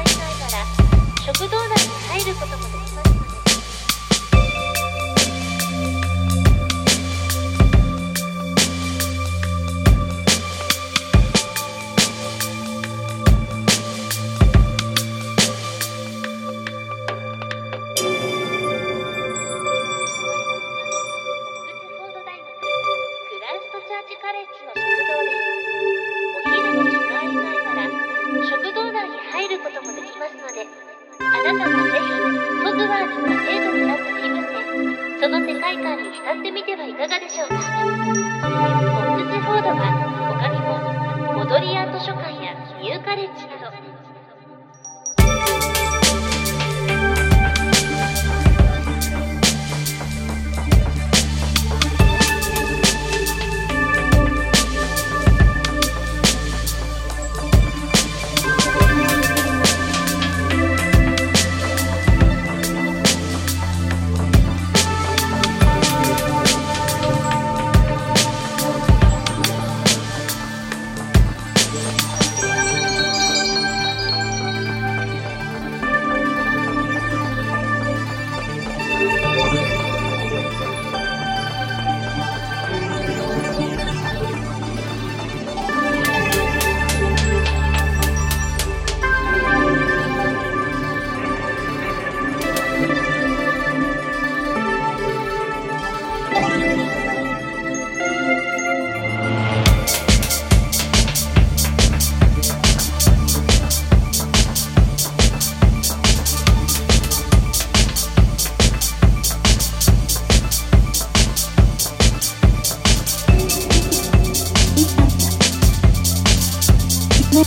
昼の時間以外なら食堂に入ることもできますチャーチカレッジの食堂ですこともできますのであなたもぜひホグワーツの生徒になった気分でその世界観に浸ってみてはいかがでしょうか。オックスフォードは他にもモドリアン図書館やニューカレッジなどあ